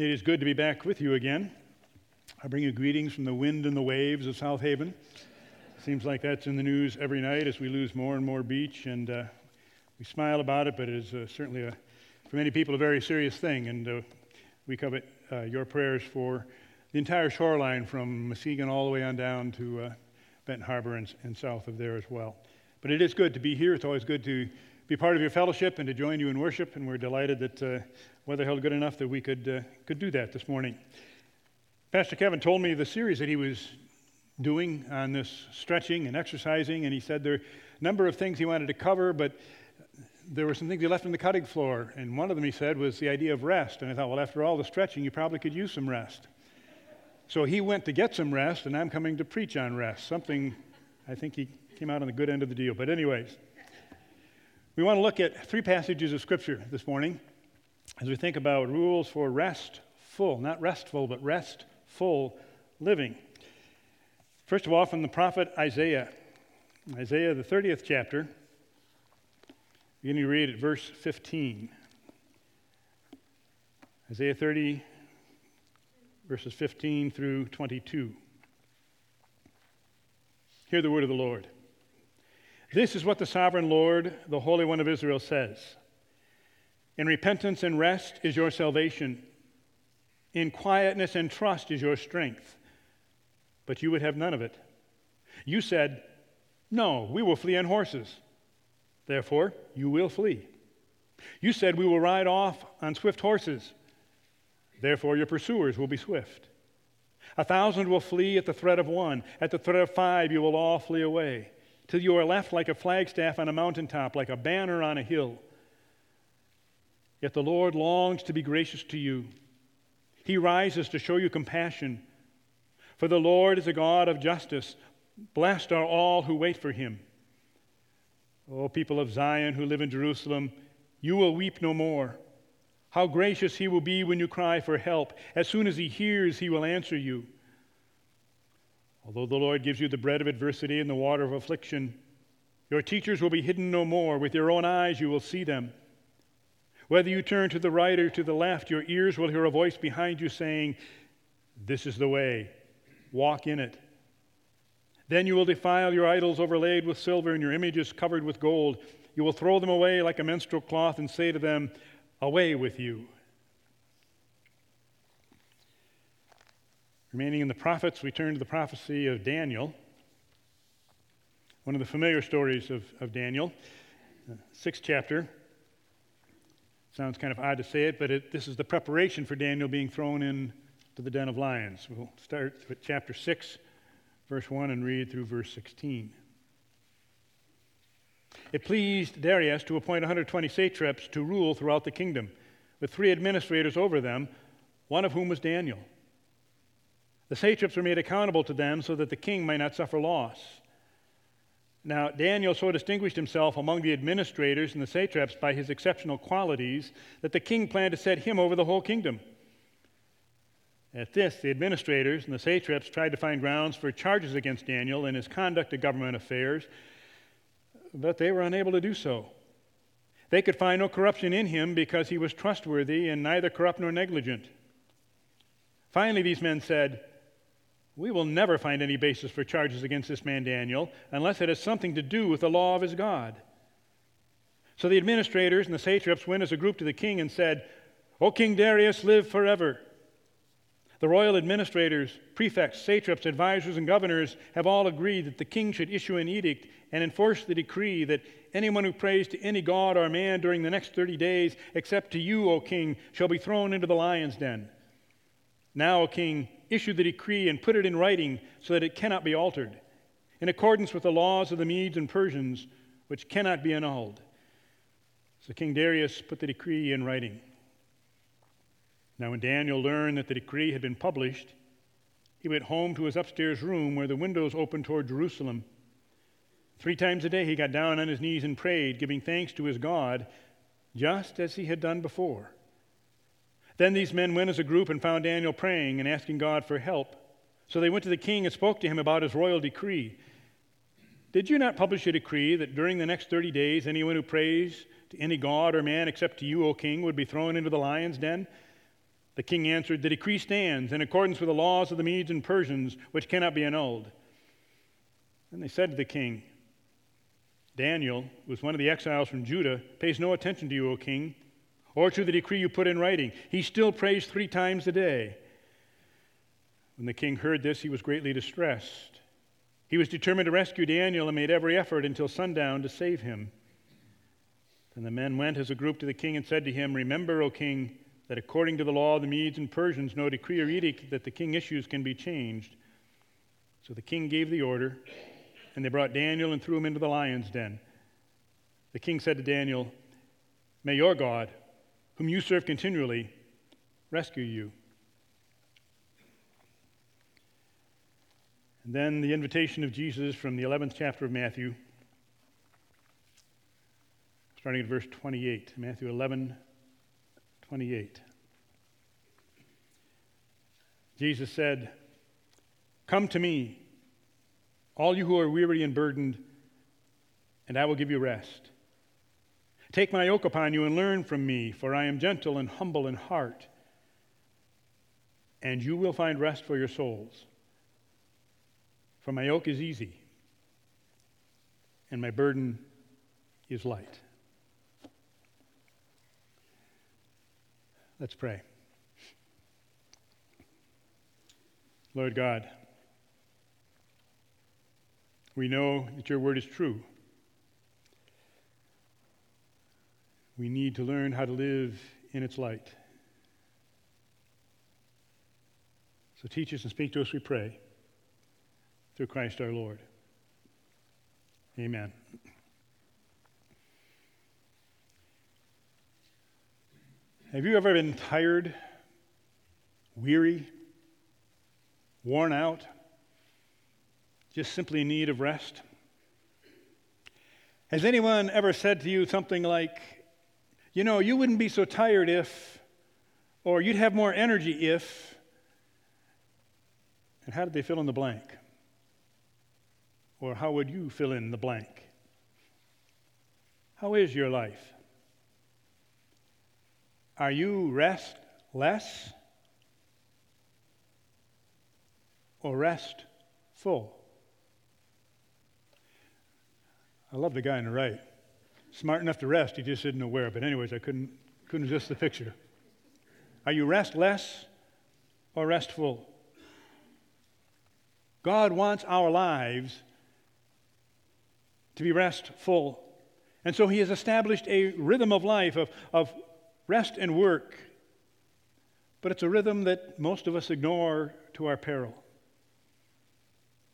It is good to be back with you again. I bring you greetings from the wind and the waves of South Haven. Seems like that's in the news every night as we lose more and more beach, and uh, we smile about it, but it is uh, certainly, a, for many people, a very serious thing. And uh, we covet uh, your prayers for the entire shoreline from Muskegon all the way on down to uh, Benton Harbor and, and south of there as well. But it is good to be here. It's always good to be part of your fellowship and to join you in worship, and we're delighted that uh, weather held good enough that we could, uh, could do that this morning. Pastor Kevin told me the series that he was doing on this stretching and exercising, and he said there are a number of things he wanted to cover, but there were some things he left on the cutting floor, and one of them he said was the idea of rest. And I thought, well, after all the stretching, you probably could use some rest. So he went to get some rest, and I'm coming to preach on rest. Something I think he came out on the good end of the deal. But, anyways, we want to look at three passages of Scripture this morning as we think about rules for restful, not restful, but restful living. First of all, from the prophet Isaiah, Isaiah, the 30th chapter, beginning to read at verse 15. Isaiah 30, verses 15 through 22. Hear the word of the Lord. This is what the sovereign Lord, the Holy One of Israel, says In repentance and rest is your salvation, in quietness and trust is your strength. But you would have none of it. You said, No, we will flee on horses. Therefore, you will flee. You said, We will ride off on swift horses. Therefore, your pursuers will be swift. A thousand will flee at the threat of one. At the threat of five, you will all flee away till you are left like a flagstaff on a mountaintop, like a banner on a hill. Yet the Lord longs to be gracious to you. He rises to show you compassion. For the Lord is a God of justice. Blessed are all who wait for him. O people of Zion who live in Jerusalem, you will weep no more. How gracious he will be when you cry for help. As soon as he hears, he will answer you. Although the Lord gives you the bread of adversity and the water of affliction, your teachers will be hidden no more. With your own eyes you will see them. Whether you turn to the right or to the left, your ears will hear a voice behind you saying, This is the way, walk in it. Then you will defile your idols overlaid with silver and your images covered with gold. You will throw them away like a menstrual cloth and say to them, Away with you. Remaining in the prophets, we turn to the prophecy of Daniel, one of the familiar stories of, of Daniel, uh, sixth chapter. Sounds kind of odd to say it, but it, this is the preparation for Daniel being thrown into the den of lions. We'll start with chapter 6, verse 1, and read through verse 16. It pleased Darius to appoint 120 satraps to rule throughout the kingdom, with three administrators over them, one of whom was Daniel. The satraps were made accountable to them so that the king might not suffer loss. Now, Daniel so distinguished himself among the administrators and the satraps by his exceptional qualities that the king planned to set him over the whole kingdom. At this, the administrators and the satraps tried to find grounds for charges against Daniel in his conduct of government affairs, but they were unable to do so. They could find no corruption in him because he was trustworthy and neither corrupt nor negligent. Finally, these men said, we will never find any basis for charges against this man Daniel unless it has something to do with the law of his God. So the administrators and the satraps went as a group to the king and said, O King Darius, live forever. The royal administrators, prefects, satraps, advisors, and governors have all agreed that the king should issue an edict and enforce the decree that anyone who prays to any god or man during the next 30 days, except to you, O king, shall be thrown into the lion's den. Now, O king, issue the decree and put it in writing so that it cannot be altered, in accordance with the laws of the Medes and Persians, which cannot be annulled. So King Darius put the decree in writing. Now, when Daniel learned that the decree had been published, he went home to his upstairs room where the windows opened toward Jerusalem. Three times a day he got down on his knees and prayed, giving thanks to his God, just as he had done before. Then these men went as a group and found Daniel praying and asking God for help. So they went to the king and spoke to him about his royal decree. Did you not publish a decree that during the next 30 days anyone who prays to any god or man except to you, O king, would be thrown into the lion's den? The king answered, The decree stands in accordance with the laws of the Medes and Persians, which cannot be annulled. Then they said to the king, Daniel, who was one of the exiles from Judah, pays no attention to you, O king, or to the decree you put in writing. He still prays three times a day. When the king heard this, he was greatly distressed. He was determined to rescue Daniel and made every effort until sundown to save him. Then the men went as a group to the king and said to him, Remember, O king, that according to the law of the Medes and Persians, no decree or edict that the king issues can be changed. So the king gave the order, and they brought Daniel and threw him into the lion's den. The king said to Daniel, May your God, whom you serve continually, rescue you. And then the invitation of Jesus from the 11th chapter of Matthew, starting at verse 28. Matthew 11, 28. Jesus said, Come to me, all you who are weary and burdened, and I will give you rest. Take my yoke upon you and learn from me, for I am gentle and humble in heart, and you will find rest for your souls. For my yoke is easy, and my burden is light. Let's pray. Lord God, we know that your word is true. We need to learn how to live in its light. So teach us and speak to us, we pray, through Christ our Lord. Amen. Have you ever been tired, weary, worn out, just simply in need of rest? Has anyone ever said to you something like, you know, you wouldn't be so tired if, or you'd have more energy if, and how did they fill in the blank? Or how would you fill in the blank? How is your life? Are you restless or rest full? I love the guy on the right. Smart enough to rest, he just isn't aware. But, anyways, I couldn't, couldn't resist the picture. Are you restless or restful? God wants our lives to be restful. And so he has established a rhythm of life of, of rest and work, but it's a rhythm that most of us ignore to our peril.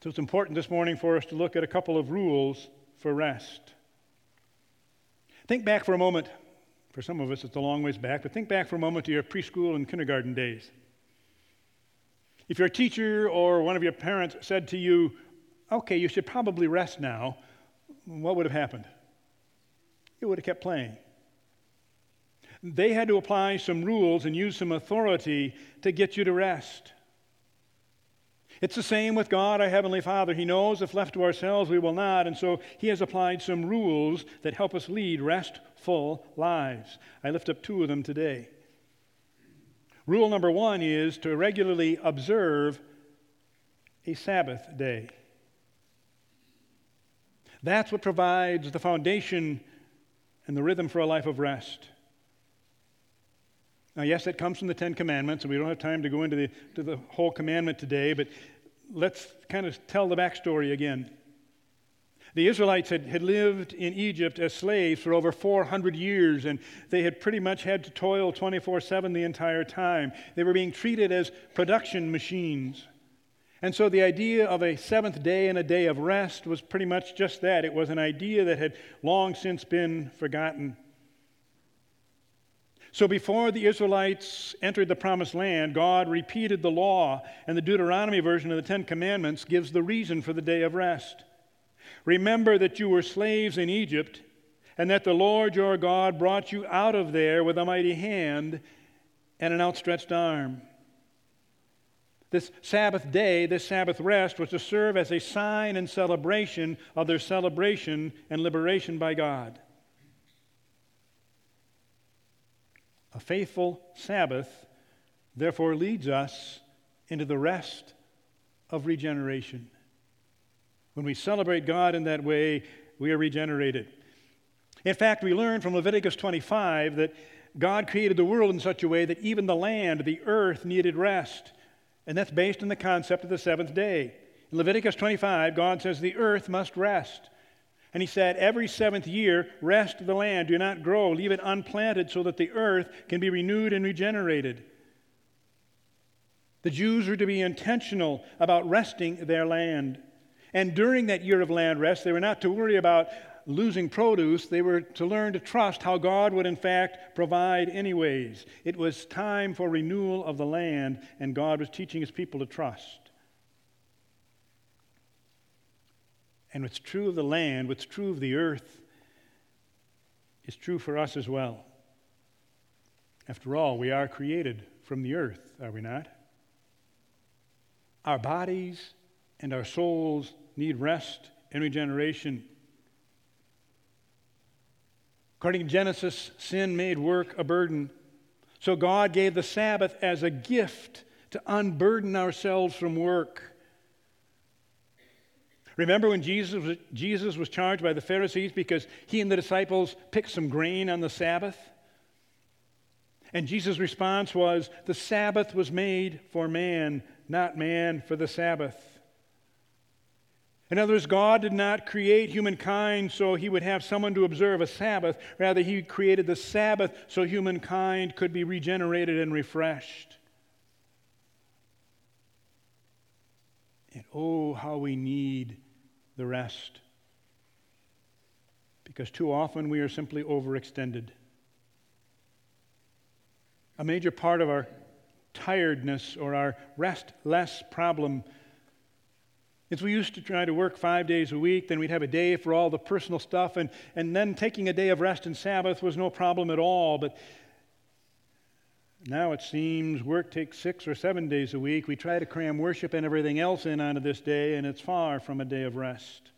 So it's important this morning for us to look at a couple of rules for rest. Think back for a moment. For some of us, it's a long ways back, but think back for a moment to your preschool and kindergarten days. If your teacher or one of your parents said to you, okay, you should probably rest now, what would have happened? You would have kept playing they had to apply some rules and use some authority to get you to rest. It's the same with God, our Heavenly Father. He knows if left to ourselves we will not, and so He has applied some rules that help us lead restful lives. I lift up two of them today. Rule number one is to regularly observe a Sabbath day. That's what provides the foundation and the rhythm for a life of rest. Now, yes, it comes from the Ten Commandments, and we don't have time to go into the, to the whole commandment today, but let's kind of tell the backstory again. The Israelites had, had lived in Egypt as slaves for over 400 years, and they had pretty much had to toil 24 7 the entire time. They were being treated as production machines. And so the idea of a seventh day and a day of rest was pretty much just that. It was an idea that had long since been forgotten. So before the Israelites entered the promised land, God repeated the law, and the Deuteronomy version of the Ten Commandments gives the reason for the day of rest. Remember that you were slaves in Egypt, and that the Lord your God brought you out of there with a mighty hand and an outstretched arm. This Sabbath day, this Sabbath rest, was to serve as a sign and celebration of their celebration and liberation by God. A faithful Sabbath therefore leads us into the rest of regeneration. When we celebrate God in that way, we are regenerated. In fact, we learn from Leviticus 25 that God created the world in such a way that even the land, the earth, needed rest. And that's based on the concept of the seventh day. In Leviticus 25, God says the earth must rest. And he said, Every seventh year, rest the land, do not grow, leave it unplanted so that the earth can be renewed and regenerated. The Jews were to be intentional about resting their land. And during that year of land rest, they were not to worry about losing produce. They were to learn to trust how God would, in fact, provide anyways. It was time for renewal of the land, and God was teaching his people to trust. And what's true of the land, what's true of the earth, is true for us as well. After all, we are created from the earth, are we not? Our bodies and our souls need rest and regeneration. According to Genesis, sin made work a burden. So God gave the Sabbath as a gift to unburden ourselves from work. Remember when Jesus was, Jesus was charged by the Pharisees because he and the disciples picked some grain on the Sabbath? And Jesus' response was, The Sabbath was made for man, not man for the Sabbath. In other words, God did not create humankind so he would have someone to observe a Sabbath. Rather, he created the Sabbath so humankind could be regenerated and refreshed. And oh, how we need the rest. Because too often we are simply overextended. A major part of our tiredness or our restless problem is we used to try to work five days a week, then we'd have a day for all the personal stuff, and, and then taking a day of rest and Sabbath was no problem at all. But now it seems work takes six or seven days a week. We try to cram worship and everything else in onto this day, and it's far from a day of rest.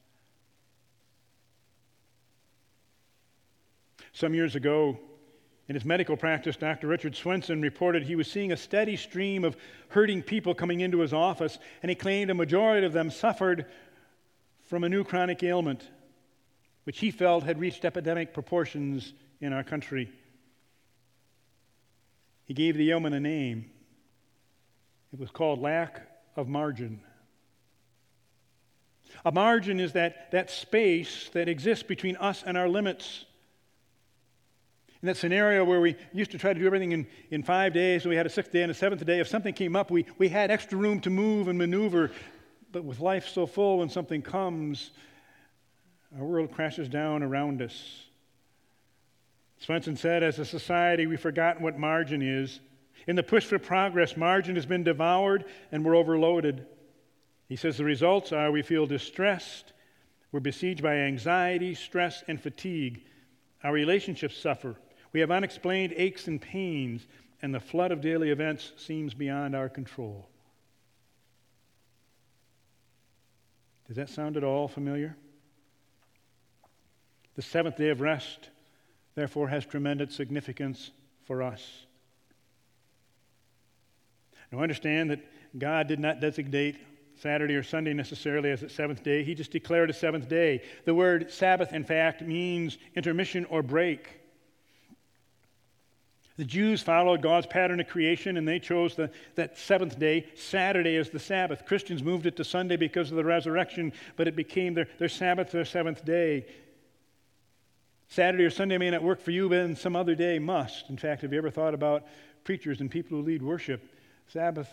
Some years ago, in his medical practice, Dr. Richard Swenson reported he was seeing a steady stream of hurting people coming into his office, and he claimed a majority of them suffered from a new chronic ailment, which he felt had reached epidemic proportions in our country. He gave the ailment a name. It was called lack of margin. A margin is that, that space that exists between us and our limits. In that scenario where we used to try to do everything in, in five days, and we had a sixth day and a seventh day, if something came up, we, we had extra room to move and maneuver. But with life so full, when something comes, our world crashes down around us. Swenson said, as a society, we've forgotten what margin is. In the push for progress, margin has been devoured and we're overloaded. He says the results are we feel distressed, we're besieged by anxiety, stress, and fatigue. Our relationships suffer. We have unexplained aches and pains, and the flood of daily events seems beyond our control. Does that sound at all familiar? The seventh day of rest, therefore, has tremendous significance for us. Now, understand that God did not designate Saturday or Sunday necessarily as the seventh day. He just declared a seventh day. The word Sabbath, in fact, means intermission or break. The Jews followed God's pattern of creation and they chose the, that seventh day, Saturday, as the Sabbath. Christians moved it to Sunday because of the resurrection, but it became their, their Sabbath, their seventh day. Saturday or Sunday may not work for you, but then some other day must. In fact, have you ever thought about preachers and people who lead worship? Sabbath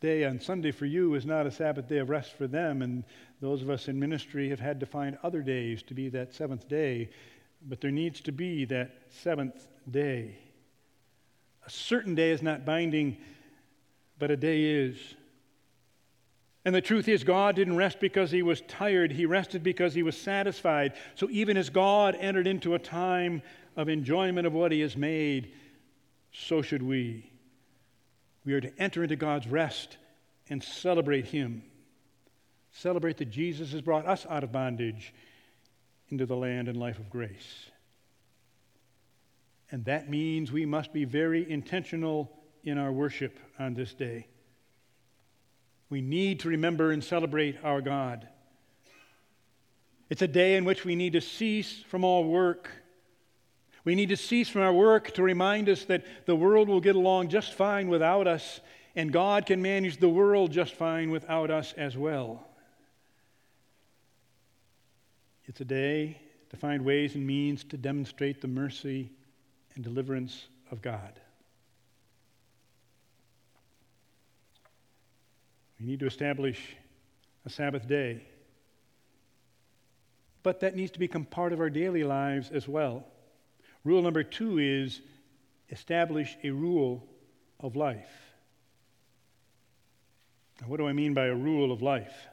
day on Sunday for you is not a Sabbath day of rest for them, and those of us in ministry have had to find other days to be that seventh day, but there needs to be that seventh day. A certain day is not binding, but a day is. And the truth is, God didn't rest because he was tired. He rested because he was satisfied. So even as God entered into a time of enjoyment of what he has made, so should we. We are to enter into God's rest and celebrate him. Celebrate that Jesus has brought us out of bondage into the land and life of grace. And that means we must be very intentional in our worship on this day. We need to remember and celebrate our God. It's a day in which we need to cease from all work. We need to cease from our work to remind us that the world will get along just fine without us, and God can manage the world just fine without us as well. It's a day to find ways and means to demonstrate the mercy and deliverance of God. We need to establish a Sabbath day. But that needs to become part of our daily lives as well. Rule number two is establish a rule of life. Now, what do I mean by a rule of life?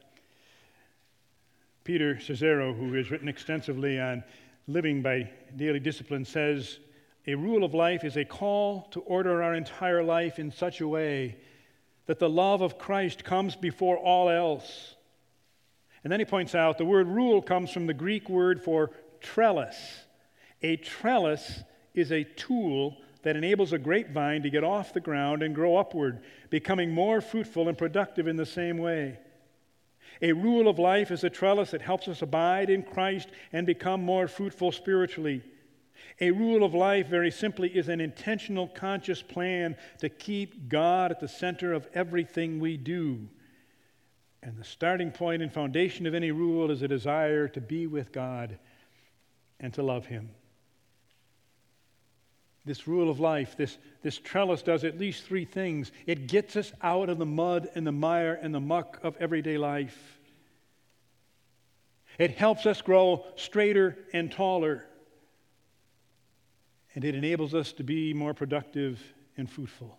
Peter Scazzero, who has written extensively on living by daily discipline, says a rule of life is a call to order our entire life in such a way that the love of Christ comes before all else. And then he points out the word rule comes from the Greek word for trellis. A trellis is a tool that enables a grapevine to get off the ground and grow upward, becoming more fruitful and productive in the same way. A rule of life is a trellis that helps us abide in Christ and become more fruitful spiritually. A rule of life, very simply, is an intentional, conscious plan to keep God at the center of everything we do. And the starting point and foundation of any rule is a desire to be with God and to love Him. This rule of life, this, this trellis does at least three things. It gets us out of the mud and the mire and the muck of everyday life. It helps us grow straighter and taller. And it enables us to be more productive and fruitful.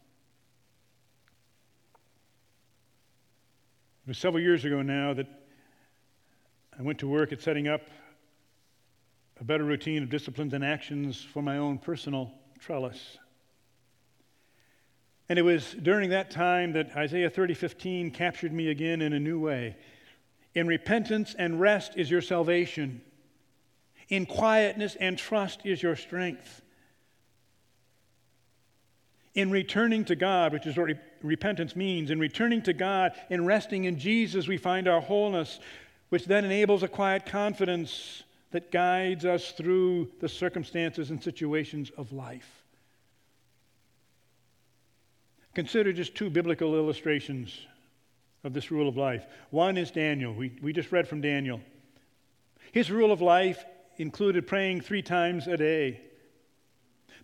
It was several years ago now that I went to work at setting up a better routine of disciplines and actions for my own personal trellis. And it was during that time that Isaiah 30:15 captured me again in a new way. In repentance and rest is your salvation. In quietness and trust is your strength. In returning to God, which is what re- repentance means, in returning to God in resting in Jesus, we find our wholeness, which then enables a quiet confidence that guides us through the circumstances and situations of life. Consider just two biblical illustrations of this rule of life. One is Daniel. We, we just read from Daniel. His rule of life included praying three times a day.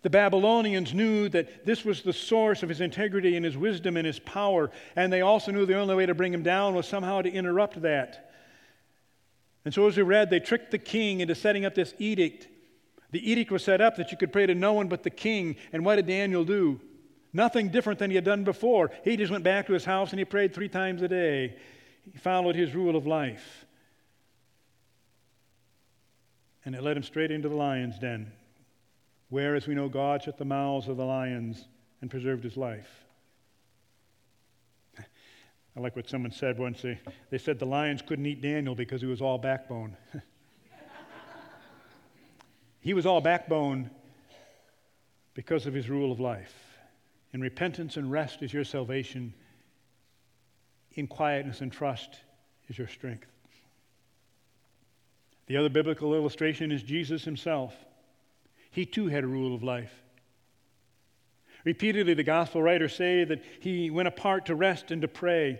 The Babylonians knew that this was the source of his integrity and his wisdom and his power, and they also knew the only way to bring him down was somehow to interrupt that. And so, as we read, they tricked the king into setting up this edict. The edict was set up that you could pray to no one but the king. And what did Daniel do? Nothing different than he had done before. He just went back to his house and he prayed three times a day. He followed his rule of life. And it led him straight into the lion's den, where, as we know, God shut the mouths of the lions and preserved his life. I like what someone said once. They, they said the lions couldn't eat Daniel because he was all backbone. he was all backbone because of his rule of life. In repentance and rest is your salvation. In quietness and trust is your strength. The other biblical illustration is Jesus himself. He too had a rule of life. Repeatedly, the gospel writers say that he went apart to rest and to pray.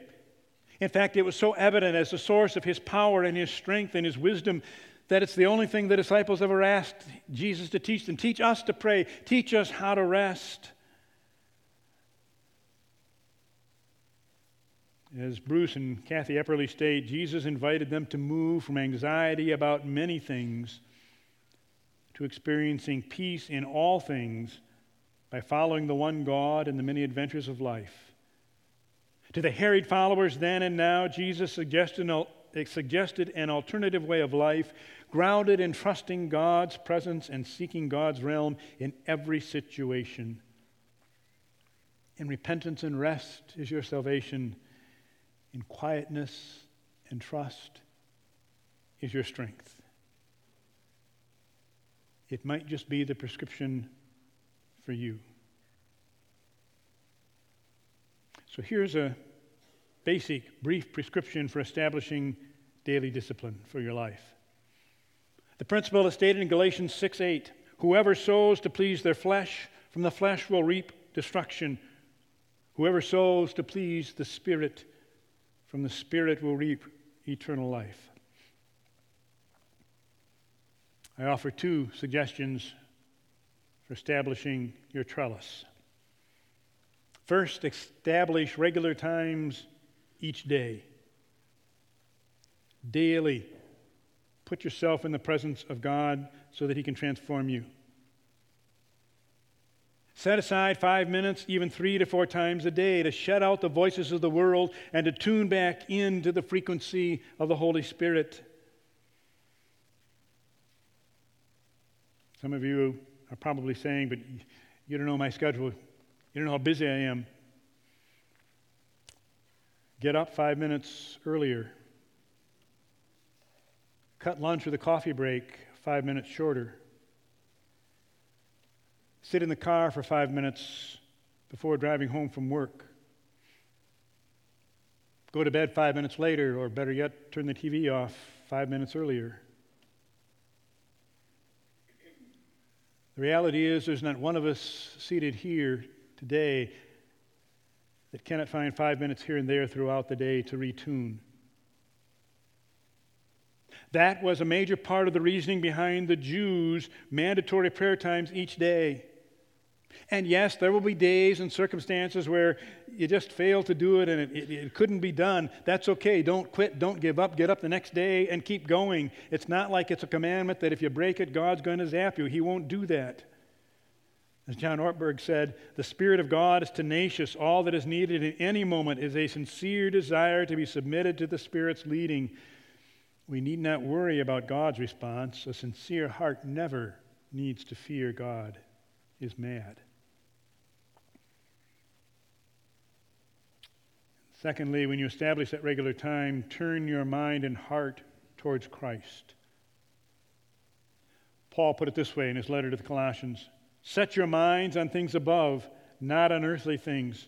In fact, it was so evident as the source of his power and his strength and his wisdom that it's the only thing the disciples ever asked Jesus to teach them. Teach us to pray, teach us how to rest. As Bruce and Kathy Epperly state, Jesus invited them to move from anxiety about many things to experiencing peace in all things by following the one God in the many adventures of life. To the harried followers then and now, Jesus suggested, suggested an alternative way of life grounded in trusting God's presence and seeking God's realm in every situation. In repentance and rest is your salvation, in quietness and trust is your strength. It might just be the prescription for you. So here's a basic, brief prescription for establishing daily discipline for your life. The principle is stated in Galatians 6 8. Whoever sows to please their flesh, from the flesh will reap destruction. Whoever sows to please the Spirit, from the Spirit will reap eternal life. I offer two suggestions for establishing your trellis. First, establish regular times each day. Daily, put yourself in the presence of God so that He can transform you. Set aside five minutes, even three to four times a day, to shut out the voices of the world and to tune back into the frequency of the Holy Spirit. Some of you are probably saying, but you don't know my schedule. You don't know how busy I am. Get up five minutes earlier. Cut lunch or the coffee break five minutes shorter. Sit in the car for five minutes before driving home from work. Go to bed five minutes later, or better yet, turn the TV off five minutes earlier. The reality is, there's not one of us seated here today that cannot find five minutes here and there throughout the day to retune. That was a major part of the reasoning behind the Jews' mandatory prayer times each day. And yes, there will be days and circumstances where you just fail to do it and it, it, it, couldn't be done. That's okay. Don't quit. Don't give up. Get up the next day and keep going. It's not like it's a commandment that if you break it, God's going to zap you. He won't do that. As John Ortberg said, the Spirit of God is tenacious. All that is needed in any moment is a sincere desire to be submitted to the Spirit's leading. We need not worry about God's response. A sincere heart never needs to fear God is mad. Secondly, when you establish that regular time, turn your mind and heart towards Christ. Paul put it this way in his letter to the Colossians Set your minds on things above, not on earthly things.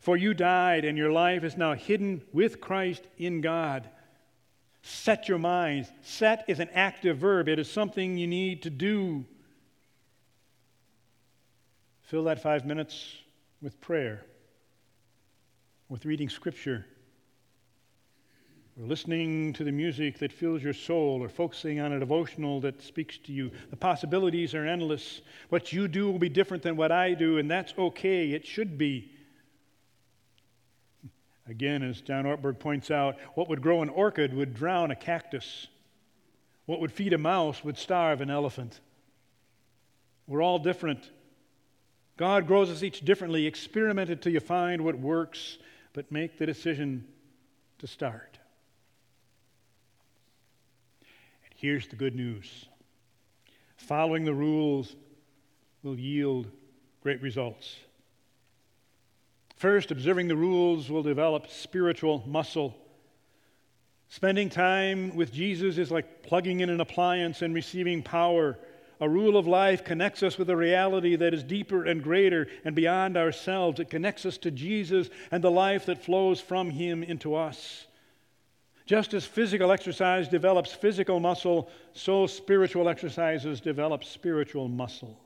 For you died, and your life is now hidden with Christ in God. Set your minds. Set is an active verb, it is something you need to do. Fill that five minutes with prayer, with reading Scripture, or listening to the music that fills your soul, or focusing on a devotional that speaks to you. The possibilities are endless. What you do will be different than what I do, and that's okay. It should be. Again, as John Ortberg points out, what would grow an orchid would drown a cactus. What would feed a mouse would starve an elephant. We're all different. God grows us each differently. Experiment until you find what works, but make the decision to start. And here's the good news following the rules will yield great results. First, observing the rules will develop spiritual muscle. Spending time with Jesus is like plugging in an appliance and receiving power. A rule of life connects us with a reality that is deeper and greater and beyond ourselves. It connects us to Jesus and the life that flows from Him into us. Just as physical exercise develops physical muscle, so spiritual exercises develop spiritual muscle.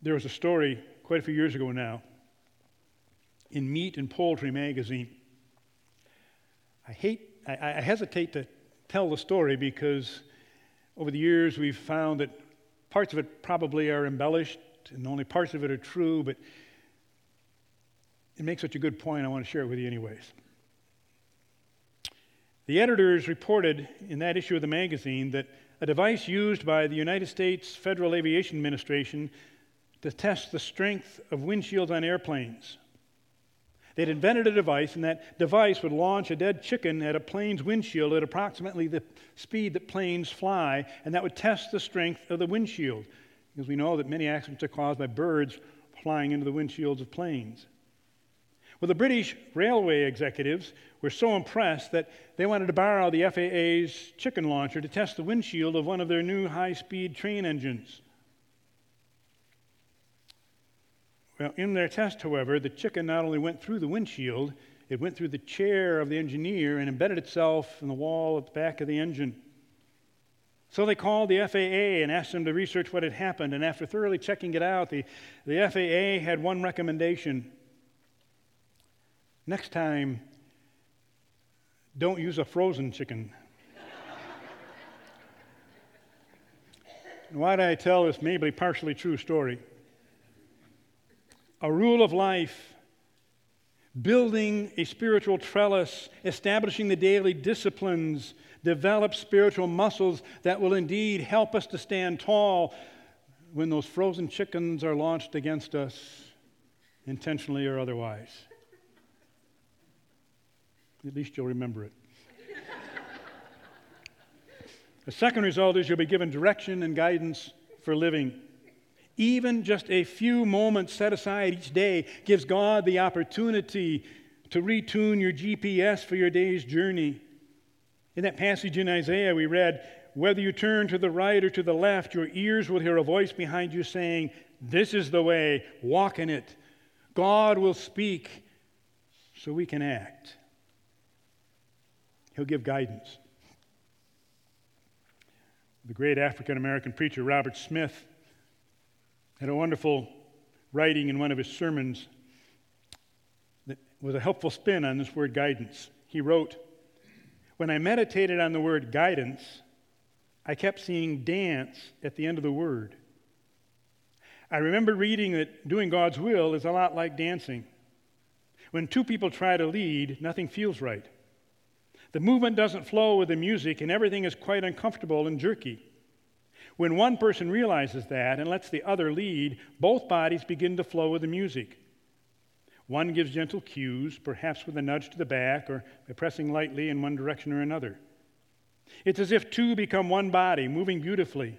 There was a story quite a few years ago now in Meat and Poultry magazine. I hate, I, I hesitate to tell the story because over the years we've found that parts of it probably are embellished and only parts of it are true, but it makes such a good point, I want to share it with you, anyways. The editors reported in that issue of the magazine that a device used by the United States Federal Aviation Administration to test the strength of windshields on airplanes. They'd invented a device, and that device would launch a dead chicken at a plane's windshield at approximately the speed that planes fly, and that would test the strength of the windshield. Because we know that many accidents are caused by birds flying into the windshields of planes. Well, the British railway executives were so impressed that they wanted to borrow the FAA's chicken launcher to test the windshield of one of their new high speed train engines. Well, in their test, however, the chicken not only went through the windshield, it went through the chair of the engineer and embedded itself in the wall at the back of the engine. So they called the FAA and asked them to research what had happened. And after thoroughly checking it out, the, the FAA had one recommendation. Next time, don't use a frozen chicken. Why do I tell this maybe partially true story? A rule of life, building a spiritual trellis, establishing the daily disciplines, develop spiritual muscles that will indeed help us to stand tall when those frozen chickens are launched against us, intentionally or otherwise. At least you'll remember it. the second result is you'll be given direction and guidance for living. Even just a few moments set aside each day gives God the opportunity to retune your GPS for your day's journey. In that passage in Isaiah, we read, Whether you turn to the right or to the left, your ears will hear a voice behind you saying, This is the way, walk in it. God will speak so we can act. He'll give guidance. The great African American preacher Robert Smith had a wonderful writing in one of his sermons that was a helpful spin on this word guidance. He wrote, when I meditated on the word guidance, I kept seeing dance at the end of the word. I remember reading that doing God's will is a lot like dancing. When two people try to lead, nothing feels right. The movement doesn't flow with the music, and everything is quite uncomfortable and jerky. When one person realizes that and lets the other lead, both bodies begin to flow with the music. One gives gentle cues, perhaps with a nudge to the back or by pressing lightly in one direction or another. It's as if two become one body, moving beautifully.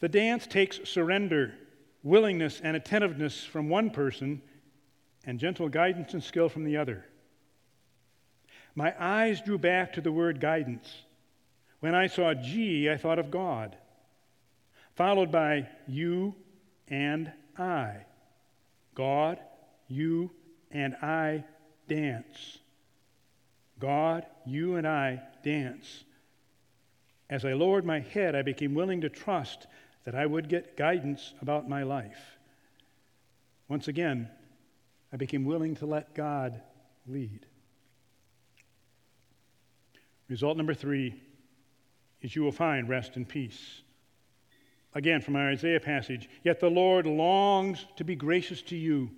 The dance takes surrender, willingness, and attentiveness from one person, and gentle guidance and skill from the other. My eyes drew back to the word guidance. When I saw G, I thought of God, followed by you and I. God you and I dance. God, you and I dance. As I lowered my head, I became willing to trust that I would get guidance about my life. Once again, I became willing to let God lead. Result number three is you will find rest and peace. Again, from our Isaiah passage, yet the Lord longs to be gracious to you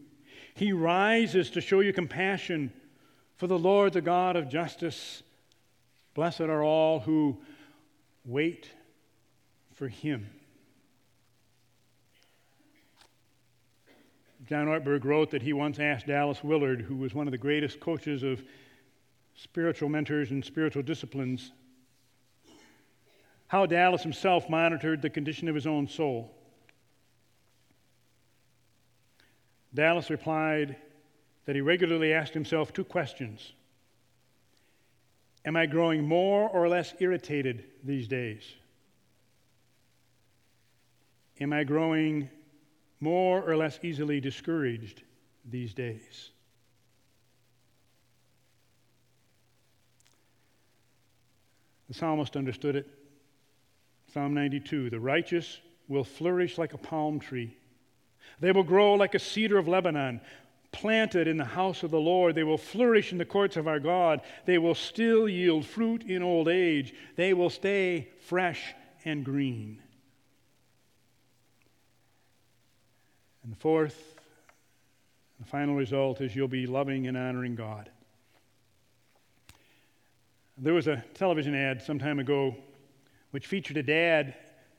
he rises to show you compassion, for the Lord, the God of justice. Blessed are all who wait for him. John Ortberg wrote that he once asked Dallas Willard, who was one of the greatest coaches of spiritual mentors and spiritual disciplines, how Dallas himself monitored the condition of his own soul. Dallas replied that he regularly asked himself two questions Am I growing more or less irritated these days? Am I growing more or less easily discouraged these days? The psalmist understood it. Psalm 92 The righteous will flourish like a palm tree. They will grow like a cedar of Lebanon, planted in the house of the Lord. They will flourish in the courts of our God. They will still yield fruit in old age. They will stay fresh and green. And the fourth, the final result is you'll be loving and honoring God. There was a television ad some time ago which featured a dad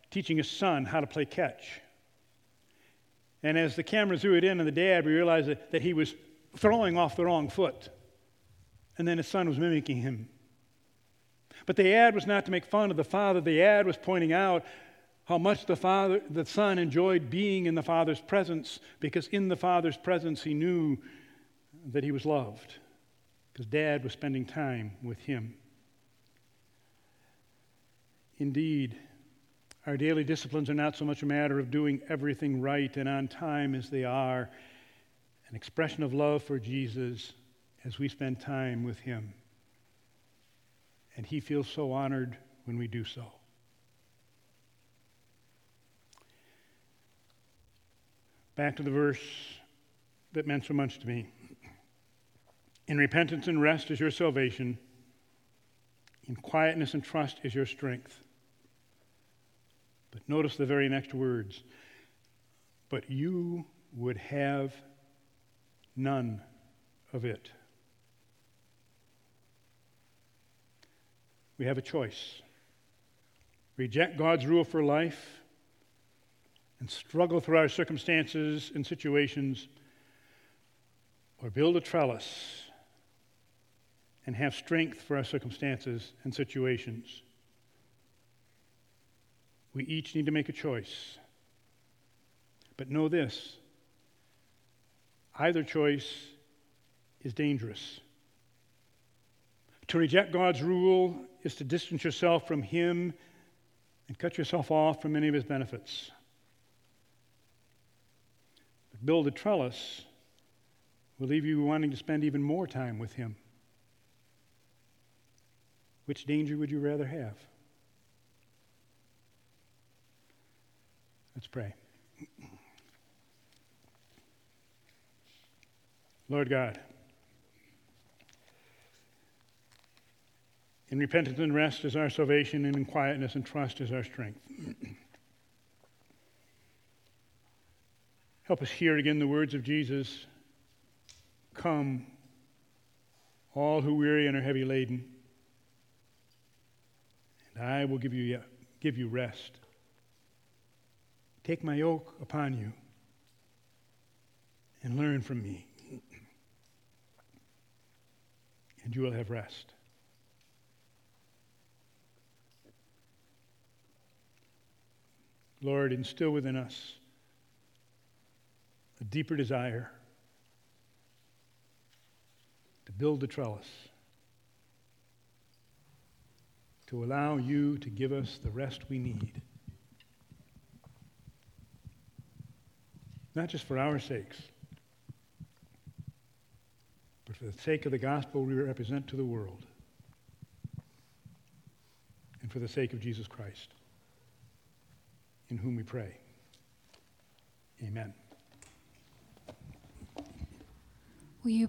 teaching his son how to play catch. And as the camera zeroed in on the dad, we realized that, that he was throwing off the wrong foot. And then his son was mimicking him. But the ad was not to make fun of the father, the ad was pointing out how much the father the son enjoyed being in the father's presence because in the father's presence he knew that he was loved because dad was spending time with him indeed Our daily disciplines are not so much a matter of doing everything right and on time as they are an expression of love for Jesus as we spend time with Him. And He feels so honored when we do so. Back to the verse that meant so much to me. In repentance and rest is your salvation. In quietness and trust is your strength. But notice the very next words. But you would have none of it. We have a choice reject God's rule for life and struggle through our circumstances and situations, or build a trellis and have strength for our circumstances and situations. We each need to make a choice. But know this either choice is dangerous. To reject God's rule is to distance yourself from Him and cut yourself off from any of His benefits. But build a trellis will leave you wanting to spend even more time with Him. Which danger would you rather have? Let's pray. Lord God, in repentance and rest is our salvation, and in quietness and trust is our strength. Help us hear again the words of Jesus Come, all who weary and are heavy laden, and I will give you, give you rest. Take my yoke upon you and learn from me, and you will have rest. Lord, instill within us a deeper desire to build the trellis, to allow you to give us the rest we need. Not just for our sakes, but for the sake of the gospel we represent to the world, and for the sake of Jesus Christ, in whom we pray. Amen. Will you